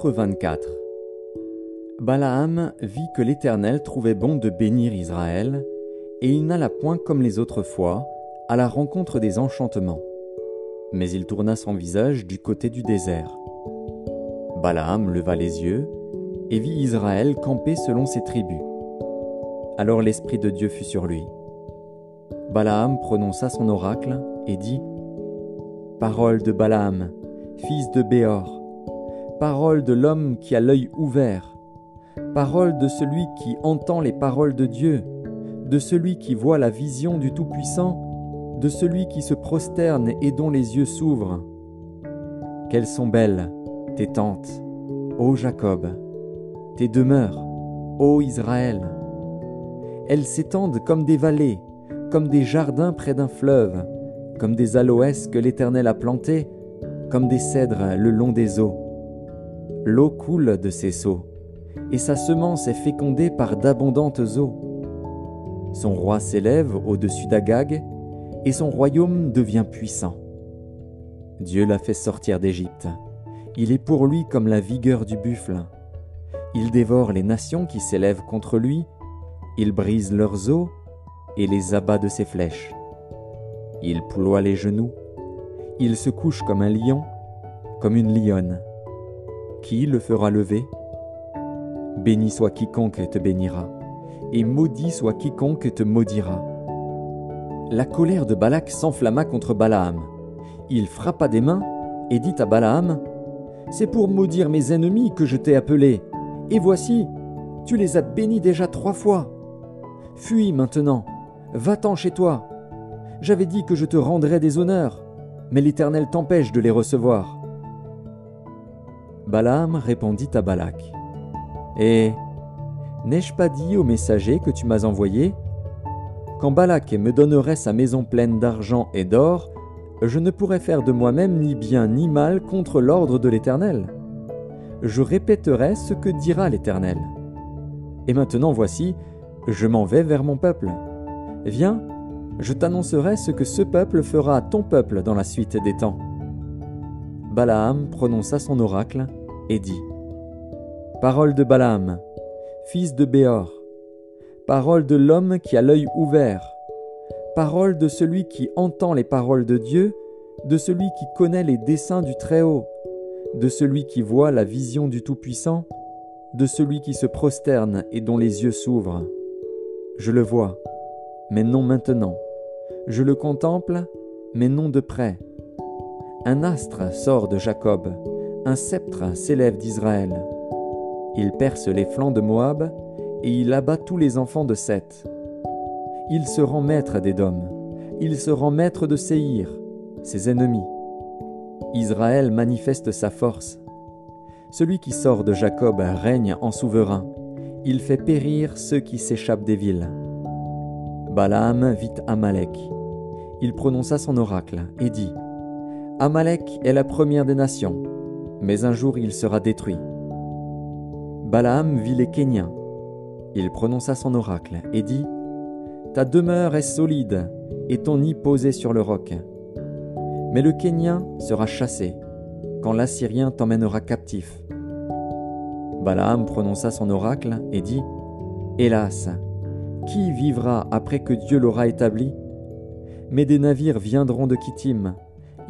Nombre, chapitre 24 Balaam vit que l'Éternel trouvait bon de bénir Israël, et il n'alla point comme les autres fois à la rencontre des enchantements. Mais il tourna son visage du côté du désert. Balaam leva les yeux et vit Israël camper selon ses tribus. Alors l'Esprit de Dieu fut sur lui. Balaam prononça son oracle et dit Parole de Balaam, fils de Béor, parole de l'homme qui a l'œil ouvert, parole de celui qui entend les paroles de Dieu, de celui qui voit la vision du Tout-Puissant, de celui qui se prosterne et dont les yeux s'ouvrent. Quelles sont belles tes tentes, ô Jacob, tes demeures, ô Israël. Elles s'étendent comme des vallées, comme des jardins près d'un fleuve, comme des aloès que l'Éternel a plantés, comme des cèdres le long des eaux. L'eau coule de ses seaux, et sa semence est fécondée par d'abondantes eaux. Son roi s'élève au-dessus d'Agag, et son royaume devient puissant. Dieu l'a fait sortir d'Égypte. Il est pour lui comme la vigueur du buffle. Il dévore les nations qui s'élèvent contre lui, il brise leurs os et les abat de ses flèches. Il ploie les genoux, il se couche comme un lion, comme une lionne. Qui le fera lever Béni soit quiconque te bénira, et maudit soit quiconque te maudira. La colère de Balak s'enflamma contre Balaam. Il frappa des mains et dit à Balaam, C'est pour maudire mes ennemis que je t'ai appelé, et voici, tu les as bénis déjà trois fois. Fuis maintenant, va-t'en chez toi. J'avais dit que je te rendrais des honneurs mais l'Éternel t'empêche de les recevoir. Balaam répondit à Balak. Eh, n'ai-je pas dit au messager que tu m'as envoyé? Quand Balak me donnerait sa maison pleine d'argent et d'or, je ne pourrais faire de moi-même ni bien ni mal contre l'ordre de l'Éternel. Je répéterai ce que dira l'Éternel. Et maintenant voici, je m'en vais vers mon peuple. Viens, je t'annoncerai ce que ce peuple fera à ton peuple dans la suite des temps. Balaam prononça son oracle et dit Parole de Balaam, fils de Béor, parole de l'homme qui a l'œil ouvert, parole de celui qui entend les paroles de Dieu, de celui qui connaît les desseins du Très-Haut, de celui qui voit la vision du Tout-Puissant, de celui qui se prosterne et dont les yeux s'ouvrent. Je le vois, mais non maintenant. Je le contemple, mais non de près. Un astre sort de Jacob, un sceptre s'élève d'Israël. Il perce les flancs de Moab, et il abat tous les enfants de Seth. Il se rend maître d'Édom, il se rend maître de Séhir, ses ennemis. Israël manifeste sa force. Celui qui sort de Jacob règne en souverain, il fait périr ceux qui s'échappent des villes. Balaam vit Amalek il prononça son oracle et dit Amalek est la première des nations, mais un jour il sera détruit. Balaam vit les Kéniens. Il prononça son oracle et dit Ta demeure est solide et ton nid posé sur le roc. Mais le Kénien sera chassé quand l'Assyrien t'emmènera captif. Balaam prononça son oracle et dit Hélas, qui vivra après que Dieu l'aura établi? Mais des navires viendront de Kittim,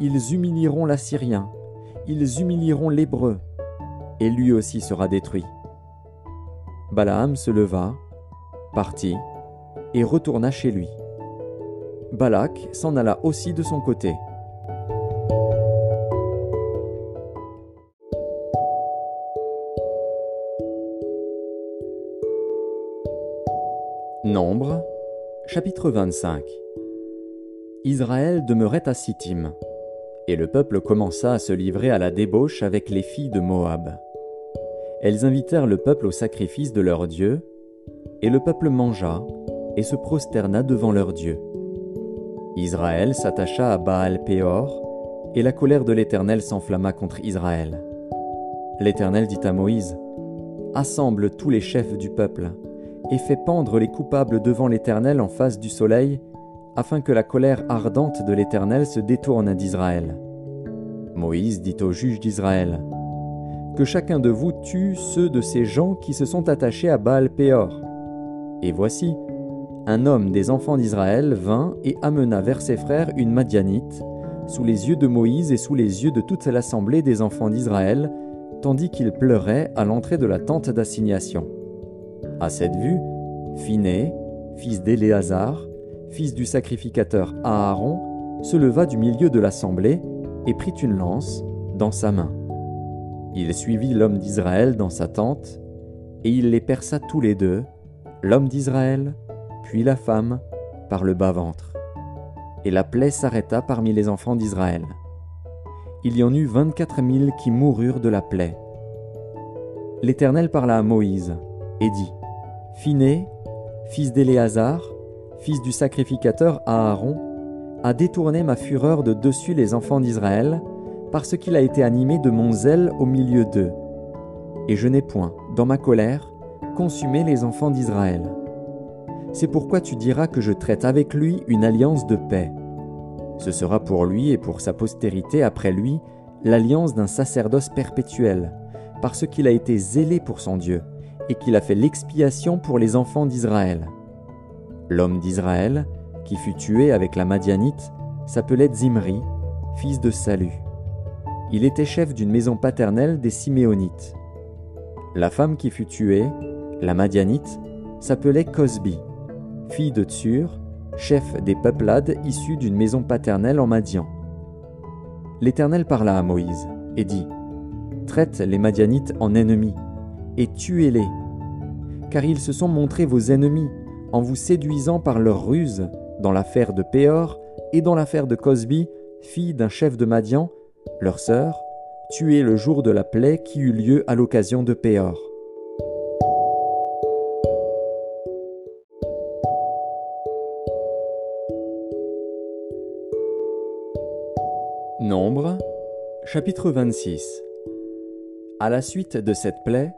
ils humilieront l'Assyrien, ils humilieront l'Hébreu, et lui aussi sera détruit. Balaam se leva, partit, et retourna chez lui. Balak s'en alla aussi de son côté. Nombre, chapitre 25 Israël demeurait à Sittim, et le peuple commença à se livrer à la débauche avec les filles de Moab. Elles invitèrent le peuple au sacrifice de leur Dieu, et le peuple mangea et se prosterna devant leur Dieu. Israël s'attacha à Baal Péor, et la colère de l'Éternel s'enflamma contre Israël. L'Éternel dit à Moïse, Assemble tous les chefs du peuple, et fais pendre les coupables devant l'Éternel en face du soleil, afin que la colère ardente de l'Éternel se détourne d'Israël. Moïse dit aux juges d'Israël, que chacun de vous tue ceux de ces gens qui se sont attachés à Baal Péor. Et voici, un homme des enfants d'Israël vint et amena vers ses frères une Madianite, sous les yeux de Moïse et sous les yeux de toute l'assemblée des enfants d'Israël, tandis qu'il pleurait à l'entrée de la tente d'assignation. À cette vue, Phiné, fils d'Éléazar, fils du sacrificateur Aaron, se leva du milieu de l'assemblée et prit une lance dans sa main. Il suivit l'homme d'Israël dans sa tente, et il les perça tous les deux, l'homme d'Israël, puis la femme, par le bas-ventre. Et la plaie s'arrêta parmi les enfants d'Israël. Il y en eut vingt-quatre mille qui moururent de la plaie. L'Éternel parla à Moïse, et dit, Phiné, fils d'Éléazar, fils du sacrificateur Aaron, a détourné ma fureur de dessus les enfants d'Israël, parce qu'il a été animé de mon zèle au milieu d'eux. Et je n'ai point, dans ma colère, consumé les enfants d'Israël. C'est pourquoi tu diras que je traite avec lui une alliance de paix. Ce sera pour lui et pour sa postérité après lui l'alliance d'un sacerdoce perpétuel, parce qu'il a été zélé pour son Dieu, et qu'il a fait l'expiation pour les enfants d'Israël. L'homme d'Israël, qui fut tué avec la Madianite, s'appelait Zimri, fils de Salut. Il était chef d'une maison paternelle des Siméonites. La femme qui fut tuée, la Madianite, s'appelait Cosbi, fille de Tsur, chef des peuplades issus d'une maison paternelle en Madian. L'Éternel parla à Moïse et dit Traite les Madianites en ennemis et tuez-les, car ils se sont montrés vos ennemis en vous séduisant par leur ruse dans l'affaire de Péor et dans l'affaire de Cosbi, fille d'un chef de Madian, leur sœur, tuée le jour de la plaie qui eut lieu à l'occasion de Péor. Nombre, chapitre 26 À la suite de cette plaie,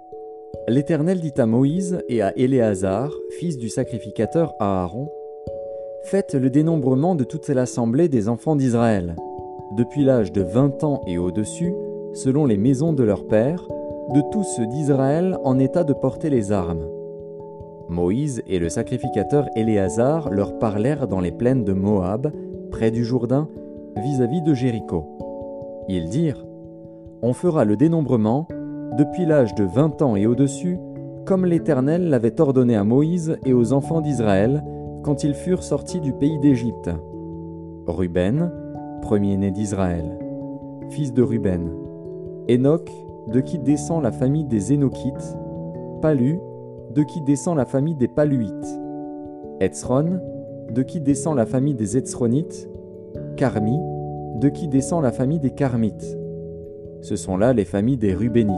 l'Éternel dit à Moïse et à Éléazar, fils du sacrificateur Aaron, Faites le dénombrement de toute l'assemblée des enfants d'Israël, depuis l'âge de vingt ans et au-dessus, selon les maisons de leur père, de tous ceux d'Israël en état de porter les armes. Moïse et le sacrificateur Éléazar leur parlèrent dans les plaines de Moab, près du Jourdain, vis-à-vis de Jéricho. Ils dirent On fera le dénombrement depuis l'âge de vingt ans et au-dessus, comme l'Éternel l'avait ordonné à Moïse et aux enfants d'Israël quand ils furent sortis du pays d'Égypte. Ruben, premier-né d'Israël, fils de Ruben. Enoch, de qui descend la famille des Énochites. Palu, de qui descend la famille des Paluites. Etzron, de qui descend la famille des Etzronites. Carmi, de qui descend la famille des Carmites. Ce sont là les familles des Rubénites.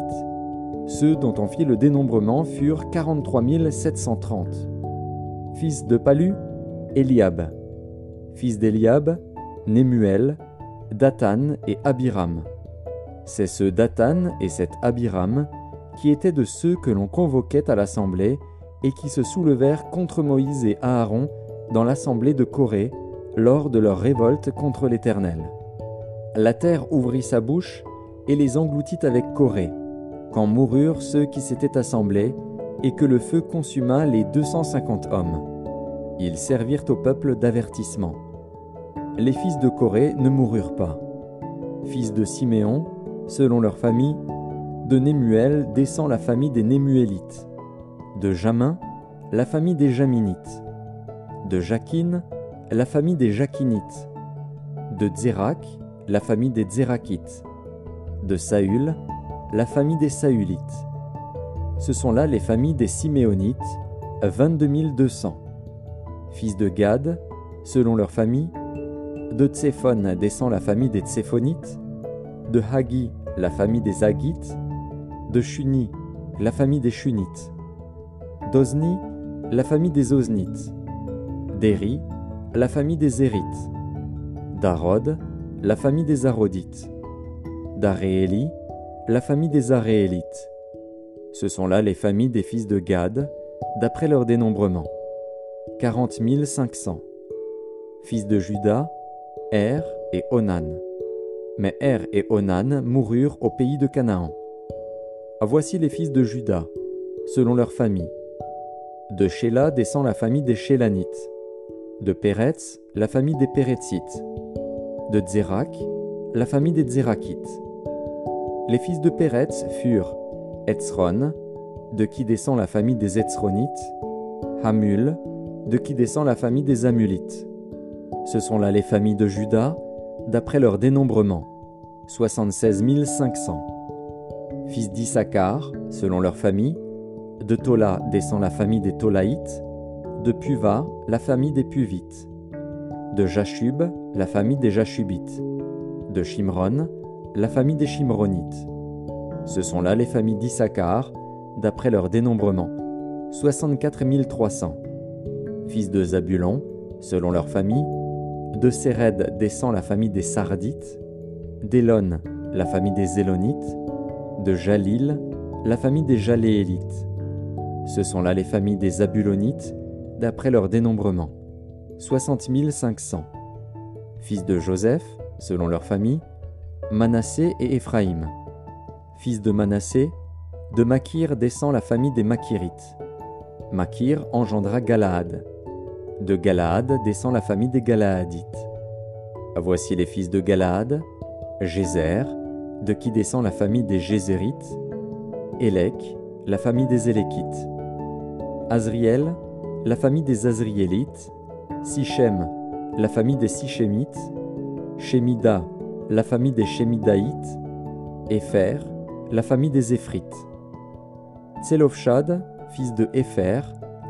Ceux dont on fit le dénombrement furent 43 730. Fils de Palu, Eliab. Fils d'Eliab, Némuel, Dathan et Abiram. C'est ce Dathan et cet Abiram qui étaient de ceux que l'on convoquait à l'assemblée et qui se soulevèrent contre Moïse et Aaron dans l'assemblée de Corée lors de leur révolte contre l'Éternel. La terre ouvrit sa bouche et les engloutit avec Corée, quand moururent ceux qui s'étaient assemblés, et que le feu consuma les deux cent cinquante hommes. Ils servirent au peuple d'avertissement. Les fils de Corée ne moururent pas. Fils de Siméon, selon leur famille, de Némuel descend la famille des Némuélites, de Jamin, la famille des Jaminites, de Jaquine, la famille des Jaquinites, de Zérak, la famille des Zérakites, de Saül, la famille des Saülites. Ce sont là les familles des Siméonites, 22 200. Fils de Gad, selon leur famille, de Tséphon descend la famille des Tséphonites, de Hagi, la famille des Hagites, de Shuni, la famille des Shunites, d'Ozni, la famille des Oznites, d'Eri, la famille des Érites, d'Arod, la famille des Arodites, d'Arééli, la famille des Aréélites. Ce sont là les familles des fils de Gad, d'après leur dénombrement. 40 500. Fils de Judas, Er et Onan. Mais Er et Onan moururent au pays de Canaan. Voici les fils de Juda, selon leur famille. De Shéla descend la famille des Shélanites. De Péretz, la famille des Péretzites. De Zérak, la famille des Zérakites. Les fils de Péretz furent Etzron, de qui descend la famille des Etzronites, Hamul, de qui descend la famille des Amulites. Ce sont là les familles de Juda, d'après leur dénombrement, 76 500. Fils d'Issachar, selon leur famille, de Tola descend la famille des Tolaïtes, de Puva, la famille des Puvites, de Jashub, la famille des Jashubites, de Shimron, la famille des Shimronites. Ce sont là les familles d'Issachar, d'après leur dénombrement, 64 300. Fils de Zabulon, selon leur famille, de Séred descend la famille des Sardites, d'Élon, la famille des Élonites, de Jalil, la famille des Jaléélites. Ce sont là les familles des Abulonites, d'après leur dénombrement, 60 500. Fils de Joseph, selon leur famille, Manassé et Éphraïm. Fils de Manassé, de Makir descend la famille des Makirites. Makir engendra Galaad. De Galaad descend la famille des Galaadites. Voici les fils de Galaad, Gézer, de qui descend la famille des Gézérites, Élec, la famille des Éléquites, Azriel, la famille des Azriélites, Sichem, la famille des Sichémites, Shemida, la famille des Shemidaïtes, Épher, la famille des Éphrites. Tselofshad, fils de Épher,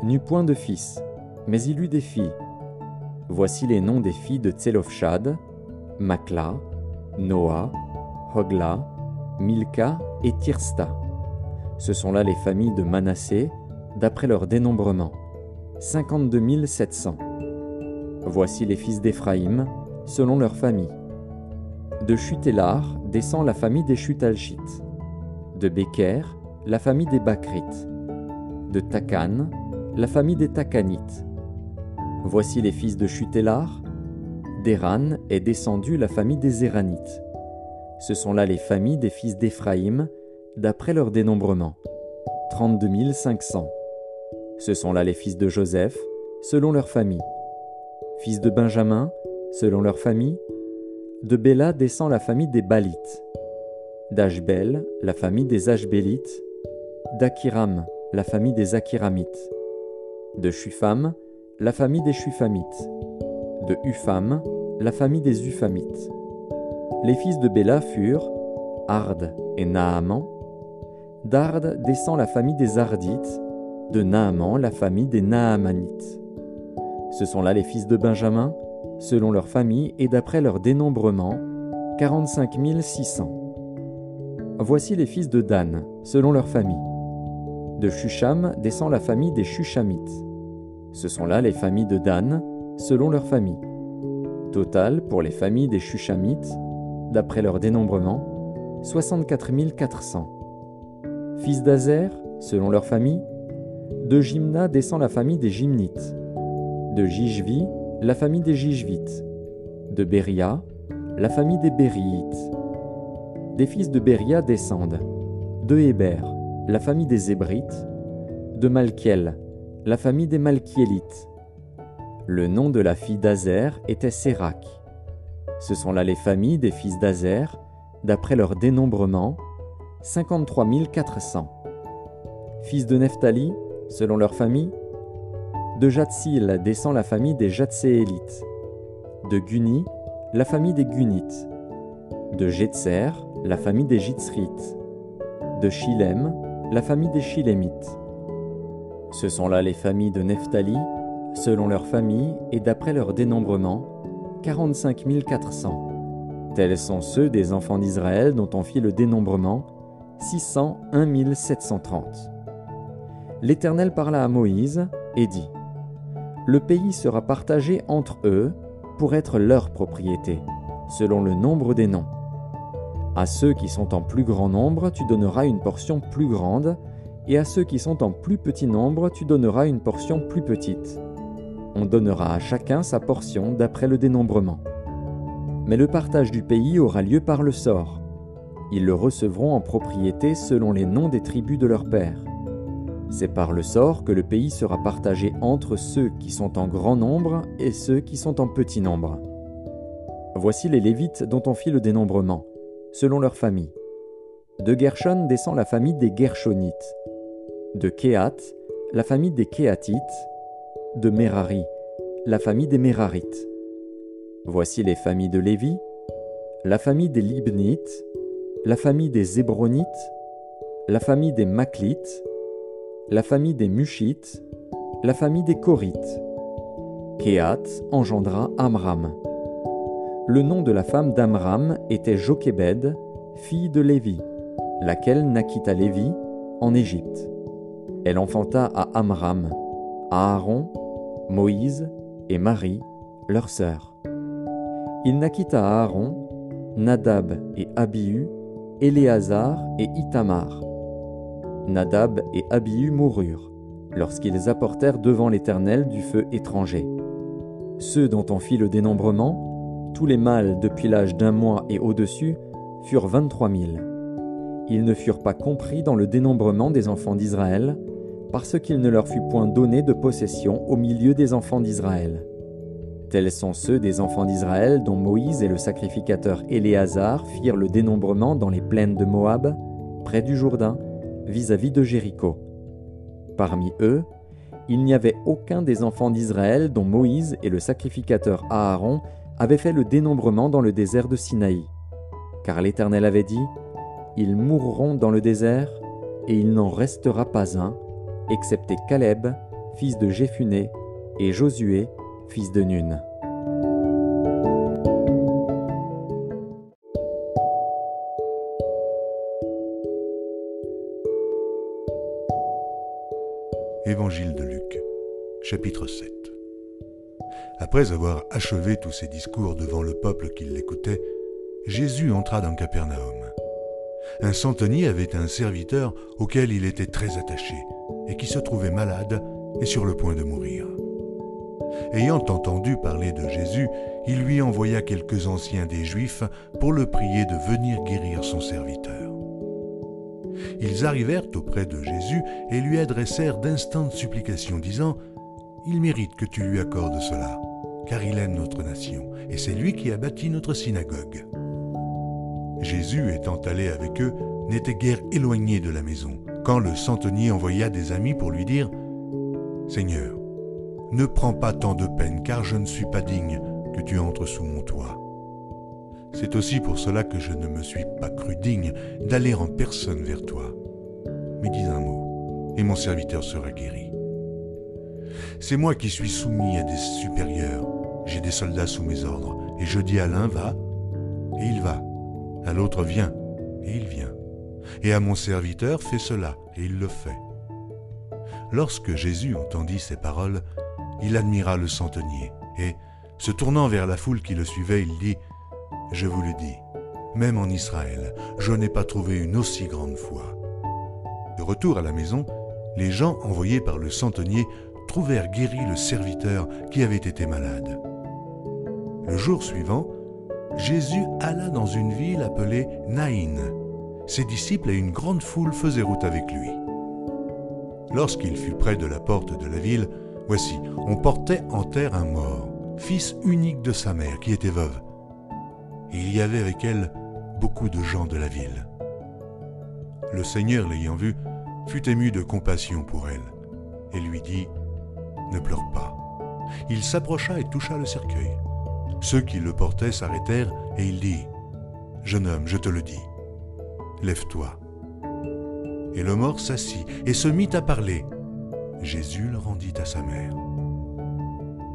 n'eut point de fils, mais il eut des filles. Voici les noms des filles de Tselofshad, Makla, Noah, Hogla, Milka et Tirsta. Ce sont là les familles de Manassé, d'après leur dénombrement. 52 700. Voici les fils d'Éphraïm, selon leur famille. De Chutélar descend la famille des Chutalchites. De Beker, la famille des Bakrites. De Takan, la famille des Takanites. Voici les fils de Chutélar. D'Eran est descendue la famille des Éranites. Ce sont là les familles des fils d'Éphraïm, d'après leur dénombrement. 32 500. Ce sont là les fils de Joseph, selon leur famille. Fils de Benjamin, selon leur famille. De Béla descend la famille des Balites. D'Ashbel, la famille des Ashbélites. D'Akiram, la famille des Akiramites. De Shufam, la famille des Shufamites. De Ufam, la famille des Ufamites. Les fils de Béla furent Ard et Naaman. D'Ard descend la famille des Ardites, de Naaman la famille des Naamanites. Ce sont là les fils de Benjamin, selon leur famille et d'après leur dénombrement, 45 600. Voici les fils de Dan, selon leur famille. De Shusham descend la famille des Shushamites. Ce sont là les familles de Dan, selon leur famille. Total pour les familles des Shushamites, d'après leur dénombrement, 64 400. Fils d'Azer, selon leur famille, de Jimna descend la famille des Gymnites, de Jijvi, la famille des Jijvites, de Beria, la famille des Bériites. Des fils de Beria descendent de Héber, la famille des Hébrites, de Malkiel, la famille des Malkiélites. Le nom de la fille d'Azer était Sérac. Ce sont là les familles des fils d'Azer, d'après leur dénombrement, 53 400. Fils de Nephtali, selon leur famille, de Jatsil descend la famille des Jatséélites, de Guni, la famille des Gunites, de Jetser, la famille des Jitzrites, de Shilem, la famille des Shilémites. Ce sont là les familles de Nephtali, selon leur famille et d'après leur dénombrement, 45 400. Tels sont ceux des enfants d'Israël dont on fit le dénombrement, 601 730. L'Éternel parla à Moïse et dit Le pays sera partagé entre eux pour être leur propriété, selon le nombre des noms. À ceux qui sont en plus grand nombre, tu donneras une portion plus grande, et à ceux qui sont en plus petit nombre, tu donneras une portion plus petite on donnera à chacun sa portion d'après le dénombrement. Mais le partage du pays aura lieu par le sort. Ils le recevront en propriété selon les noms des tribus de leur père. C'est par le sort que le pays sera partagé entre ceux qui sont en grand nombre et ceux qui sont en petit nombre. Voici les Lévites dont on fit le dénombrement, selon leur famille. De Gershon descend la famille des Gershonites. De Kehat, la famille des Kéatites. De Merari, la famille des Merarites. Voici les familles de Lévi, la famille des Libnites, la famille des Hébronites, la famille des Maclites, la famille des Mushites, la famille des Korites. Kehat engendra Amram. Le nom de la femme d'Amram était Jochebed, fille de Lévi, laquelle naquit à Lévi, en Égypte. Elle enfanta à Amram, Aaron, Moïse et Marie, leur sœur. Il naquit à Aaron, Nadab et Abihu, Éléazar et Itamar. Nadab et Abihu moururent lorsqu'ils apportèrent devant l'Éternel du feu étranger. Ceux dont on fit le dénombrement, tous les mâles depuis l'âge d'un mois et au-dessus furent vingt-trois mille. Ils ne furent pas compris dans le dénombrement des enfants d'Israël, parce qu'il ne leur fut point donné de possession au milieu des enfants d'Israël. Tels sont ceux des enfants d'Israël dont Moïse et le sacrificateur Éléazar firent le dénombrement dans les plaines de Moab, près du Jourdain, vis-à-vis de Jéricho. Parmi eux, il n'y avait aucun des enfants d'Israël dont Moïse et le sacrificateur Aaron avait fait le dénombrement dans le désert de Sinaï. Car l'Éternel avait dit, Ils mourront dans le désert, et il n'en restera pas un, excepté Caleb, fils de Jéphuné, et Josué, fils de Nun. Chapitre 7 après avoir achevé tous ses discours devant le peuple qui l'écoutait, Jésus entra dans Capernaum. Un centenier avait un serviteur auquel il était très attaché et qui se trouvait malade et sur le point de mourir. Ayant entendu parler de Jésus, il lui envoya quelques anciens des Juifs pour le prier de venir guérir son serviteur. Ils arrivèrent auprès de Jésus et lui adressèrent d'instantes supplications, disant Il mérite que tu lui accordes cela car il aime notre nation, et c'est lui qui a bâti notre synagogue. Jésus, étant allé avec eux, n'était guère éloigné de la maison, quand le centenier envoya des amis pour lui dire Seigneur, ne prends pas tant de peine, car je ne suis pas digne que tu entres sous mon toit. C'est aussi pour cela que je ne me suis pas cru digne d'aller en personne vers toi. Mais dis un mot, et mon serviteur sera guéri. C'est moi qui suis soumis à des supérieurs, j'ai des soldats sous mes ordres, et je dis à l'un va, et il va, à l'autre viens, et il vient, et à mon serviteur fais cela, et il le fait. Lorsque Jésus entendit ces paroles, il admira le centenier, et, se tournant vers la foule qui le suivait, il dit, Je vous le dis, même en Israël, je n'ai pas trouvé une aussi grande foi. De retour à la maison, les gens envoyés par le centenier trouvèrent guéri le serviteur qui avait été malade. Le jour suivant, Jésus alla dans une ville appelée Naïn. Ses disciples et une grande foule faisaient route avec lui. Lorsqu'il fut près de la porte de la ville, voici, on portait en terre un mort, fils unique de sa mère, qui était veuve. Il y avait avec elle beaucoup de gens de la ville. Le Seigneur, l'ayant vue, fut ému de compassion pour elle, et lui dit, Ne pleure pas. Il s'approcha et toucha le cercueil. Ceux qui le portaient s'arrêtèrent et il dit, Jeune homme, je te le dis, lève-toi. Et le mort s'assit et se mit à parler. Jésus le rendit à sa mère.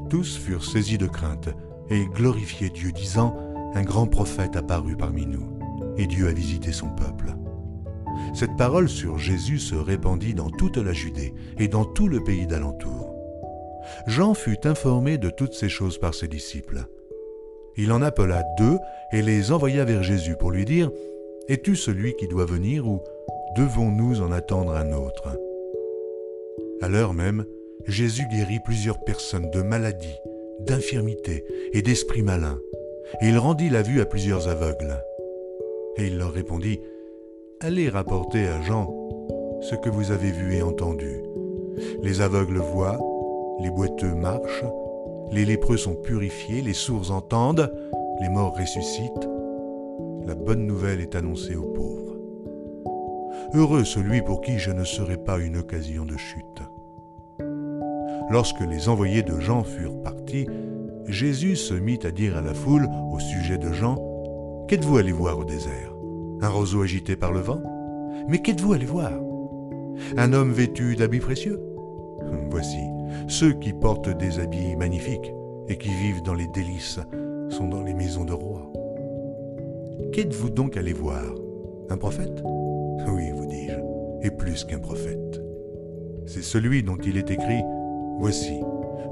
Tous furent saisis de crainte et glorifiaient Dieu, disant, Un grand prophète apparut parmi nous, et Dieu a visité son peuple. Cette parole sur Jésus se répandit dans toute la Judée et dans tout le pays d'alentour. Jean fut informé de toutes ces choses par ses disciples. Il en appela deux et les envoya vers Jésus pour lui dire, Es-tu celui qui doit venir ou devons-nous en attendre un autre? À l'heure même, Jésus guérit plusieurs personnes de maladies, d'infirmités et d'esprits malins, et il rendit la vue à plusieurs aveugles. Et il leur répondit, Allez rapporter à Jean ce que vous avez vu et entendu. Les aveugles voient, les boiteux marchent, les lépreux sont purifiés, les sourds entendent, les morts ressuscitent. La bonne nouvelle est annoncée aux pauvres. Heureux celui pour qui je ne serai pas une occasion de chute. Lorsque les envoyés de Jean furent partis, Jésus se mit à dire à la foule au sujet de Jean, Qu'êtes-vous allé voir au désert? Un roseau agité par le vent? Mais qu'êtes-vous allé voir? Un homme vêtu d'habits précieux? Voici, ceux qui portent des habits magnifiques et qui vivent dans les délices sont dans les maisons de rois. Qu'êtes-vous donc allé voir? Un prophète? Oui, vous dis-je, et plus qu'un prophète. C'est celui dont il est écrit Voici,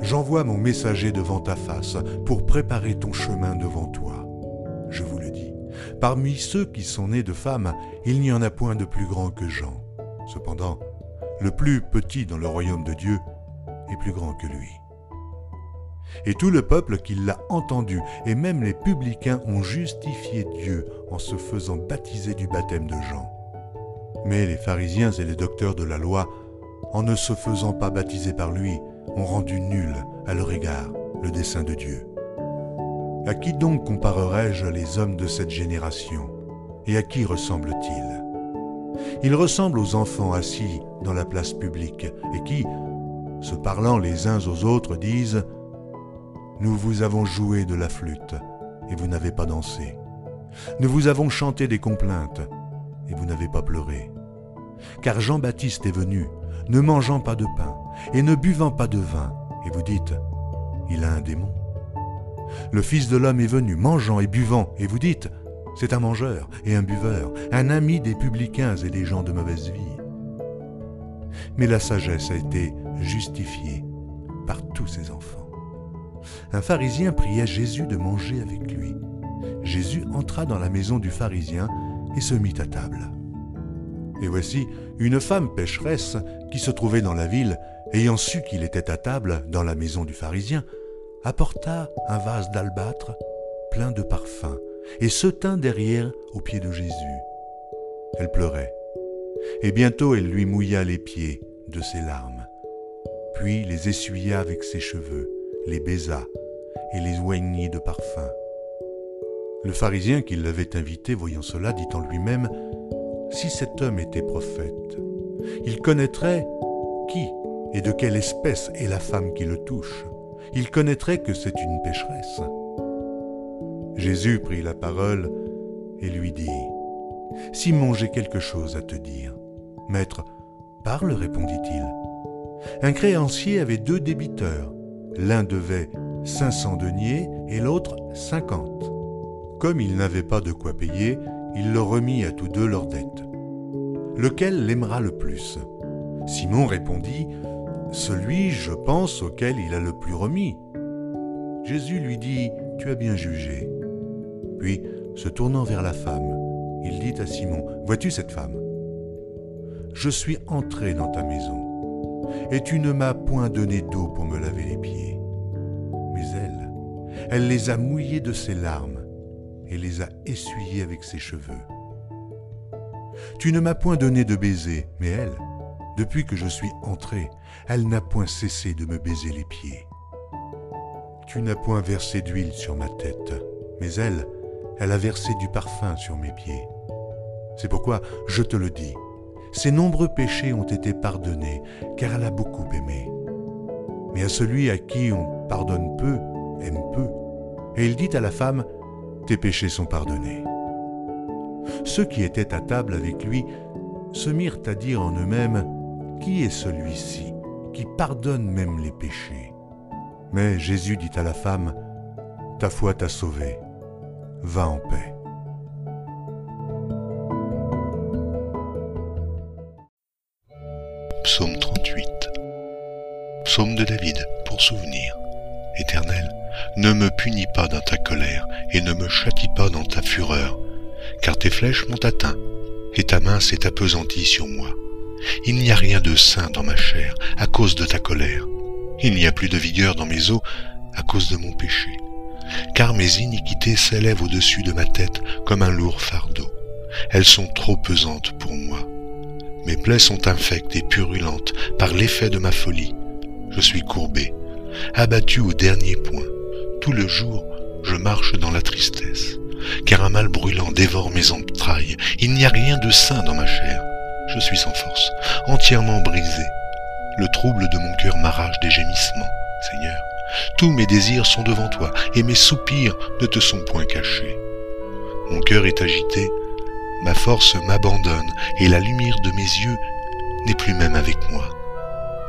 j'envoie mon messager devant ta face pour préparer ton chemin devant toi. Je vous le dis, parmi ceux qui sont nés de femmes, il n'y en a point de plus grand que Jean. Cependant, le plus petit dans le royaume de Dieu est plus grand que lui. Et tout le peuple qui l'a entendu, et même les publicains ont justifié Dieu en se faisant baptiser du baptême de Jean. Mais les pharisiens et les docteurs de la loi, en ne se faisant pas baptiser par lui, ont rendu nul à leur égard le dessein de Dieu. À qui donc comparerai-je les hommes de cette génération? Et à qui ressemblent-ils Ils ressemblent aux enfants assis dans la place publique et qui, se parlant les uns aux autres, disent Nous vous avons joué de la flûte et vous n'avez pas dansé. Nous vous avons chanté des complaintes et vous n'avez pas pleuré. Car Jean-Baptiste est venu, ne mangeant pas de pain et ne buvant pas de vin, et vous dites, il a un démon. Le Fils de l'homme est venu, mangeant et buvant, et vous dites, c'est un mangeur et un buveur, un ami des publicains et des gens de mauvaise vie. Mais la sagesse a été justifiée par tous ses enfants. Un pharisien pria Jésus de manger avec lui. Jésus entra dans la maison du pharisien et se mit à table. Et voici une femme pécheresse qui se trouvait dans la ville, ayant su qu'il était à table dans la maison du pharisien, apporta un vase d'albâtre plein de parfums et se tint derrière aux pieds de Jésus. Elle pleurait, et bientôt elle lui mouilla les pieds de ses larmes, puis les essuya avec ses cheveux, les baisa et les oignit de parfum. Le pharisien qui l'avait invité, voyant cela, dit en lui-même, Si cet homme était prophète, il connaîtrait qui et de quelle espèce est la femme qui le touche. Il connaîtrait que c'est une pécheresse. Jésus prit la parole et lui dit, Simon, j'ai quelque chose à te dire. Maître, parle, répondit-il. Un créancier avait deux débiteurs. L'un devait cinq cents deniers et l'autre cinquante. Comme il n'avait pas de quoi payer, il leur remit à tous deux leurs dettes. Lequel l'aimera le plus? Simon répondit, Celui, je pense, auquel il a le plus remis. Jésus lui dit, Tu as bien jugé. Puis, se tournant vers la femme, il dit à Simon, Vois-tu cette femme? Je suis entré dans ta maison, et tu ne m'as point donné d'eau pour me laver les pieds. Mais elle, elle les a mouillés de ses larmes, et les a essuyés avec ses cheveux. Tu ne m'as point donné de baiser, mais elle, depuis que je suis entré, elle n'a point cessé de me baiser les pieds. Tu n'as point versé d'huile sur ma tête, mais elle, elle a versé du parfum sur mes pieds. C'est pourquoi je te le dis, ses nombreux péchés ont été pardonnés, car elle a beaucoup aimé. Mais à celui à qui on pardonne peu, aime peu. Et il dit à la femme, Tes péchés sont pardonnés. Ceux qui étaient à table avec lui se mirent à dire en eux-mêmes, Qui est celui-ci qui pardonne même les péchés? Mais Jésus dit à la femme, Ta foi t'a sauvée, va en paix. Psaume 38 Psaume de David pour souvenir. Éternel, ne me punis pas dans ta colère et ne me châtie pas dans ta fureur, car tes flèches m'ont atteint et ta main s'est appesantie sur moi. Il n'y a rien de sain dans ma chair à cause de ta colère. Il n'y a plus de vigueur dans mes os à cause de mon péché. Car mes iniquités s'élèvent au-dessus de ma tête comme un lourd fardeau. elles sont trop pesantes pour moi. Mes plaies sont infectes et purulentes par l'effet de ma folie. Je suis courbé, abattu au dernier point. Tout le jour, je marche dans la tristesse, car un mal brûlant dévore mes entrailles. Il n'y a rien de sain dans ma chair. Je suis sans force, entièrement brisé. Le trouble de mon cœur m'arrache des gémissements, Seigneur. Tous mes désirs sont devant toi, et mes soupirs ne te sont point cachés. Mon cœur est agité, ma force m'abandonne, et la lumière de mes yeux n'est plus même avec moi.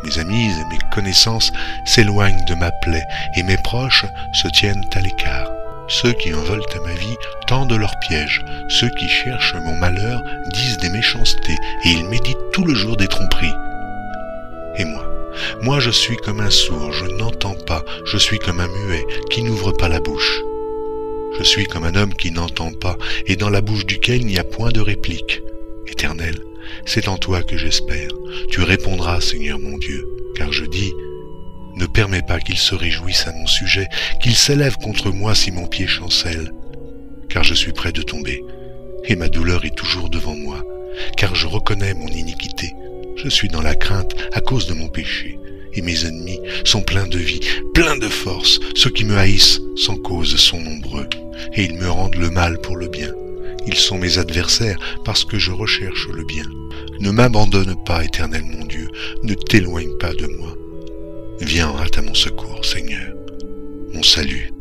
Mes amis et mes connaissances s'éloignent de ma plaie, et mes proches se tiennent à l'écart. Ceux qui en veulent à ma vie tendent leurs pièges, ceux qui cherchent mon malheur disent des méchancetés, et ils méditent tout le jour des tromperies. Et moi, moi je suis comme un sourd, je n'entends pas, je suis comme un muet qui n'ouvre pas la bouche. Je suis comme un homme qui n'entend pas, et dans la bouche duquel il n'y a point de réplique. Éternel, c'est en toi que j'espère. Tu répondras, Seigneur mon Dieu, car je dis, ne permets pas qu'il se réjouisse à mon sujet, qu'il s'élève contre moi si mon pied chancelle, car je suis près de tomber, et ma douleur est toujours devant moi, car je reconnais mon iniquité. Je suis dans la crainte à cause de mon péché, et mes ennemis sont pleins de vie, pleins de force. Ceux qui me haïssent sans cause sont nombreux, et ils me rendent le mal pour le bien. Ils sont mes adversaires parce que je recherche le bien. Ne m'abandonne pas, éternel mon Dieu, ne t'éloigne pas de moi. Viens en hâte à mon secours, Seigneur. Mon salut